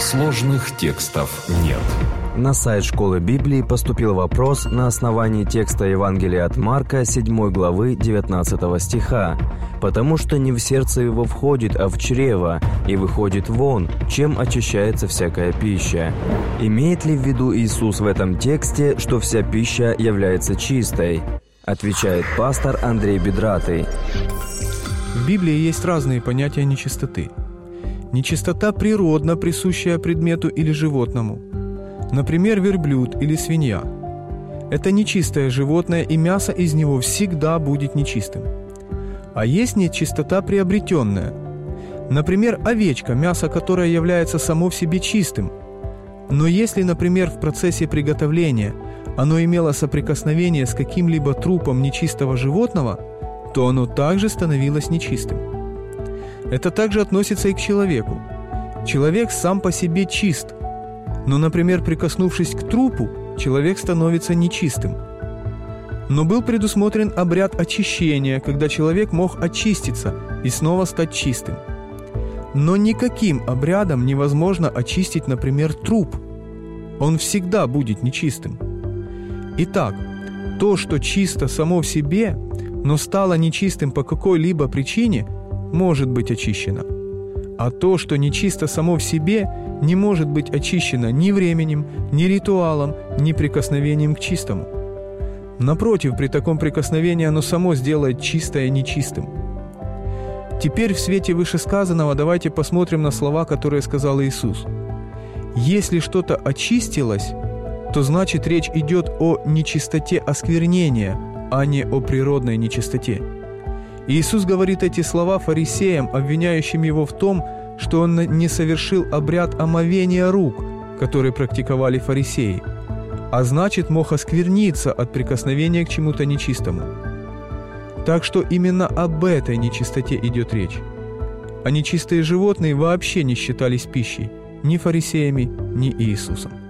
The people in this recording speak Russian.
Сложных текстов нет. На сайт Школы Библии поступил вопрос на основании текста Евангелия от Марка 7 главы 19 стиха. «Потому что не в сердце его входит, а в чрево, и выходит вон, чем очищается всякая пища». Имеет ли в виду Иисус в этом тексте, что вся пища является чистой? Отвечает пастор Андрей Бедратый. В Библии есть разные понятия нечистоты. Нечистота природно присущая предмету или животному. Например, верблюд или свинья. Это нечистое животное, и мясо из него всегда будет нечистым. А есть нечистота приобретенная. Например, овечка, мясо которое является само в себе чистым. Но если, например, в процессе приготовления оно имело соприкосновение с каким-либо трупом нечистого животного, то оно также становилось нечистым. Это также относится и к человеку. Человек сам по себе чист, но, например, прикоснувшись к трупу, человек становится нечистым. Но был предусмотрен обряд очищения, когда человек мог очиститься и снова стать чистым. Но никаким обрядом невозможно очистить, например, труп. Он всегда будет нечистым. Итак, то, что чисто само в себе, но стало нечистым по какой-либо причине – может быть очищено. А то, что нечисто само в себе, не может быть очищено ни временем, ни ритуалом, ни прикосновением к чистому. Напротив, при таком прикосновении оно само сделает чистое нечистым. Теперь в свете вышесказанного давайте посмотрим на слова, которые сказал Иисус. Если что-то очистилось, то значит речь идет о нечистоте осквернения, а не о природной нечистоте. Иисус говорит эти слова фарисеям, обвиняющим его в том, что он не совершил обряд омовения рук, который практиковали фарисеи, а значит мог оскверниться от прикосновения к чему-то нечистому. Так что именно об этой нечистоте идет речь. А нечистые животные вообще не считались пищей ни фарисеями, ни Иисусом.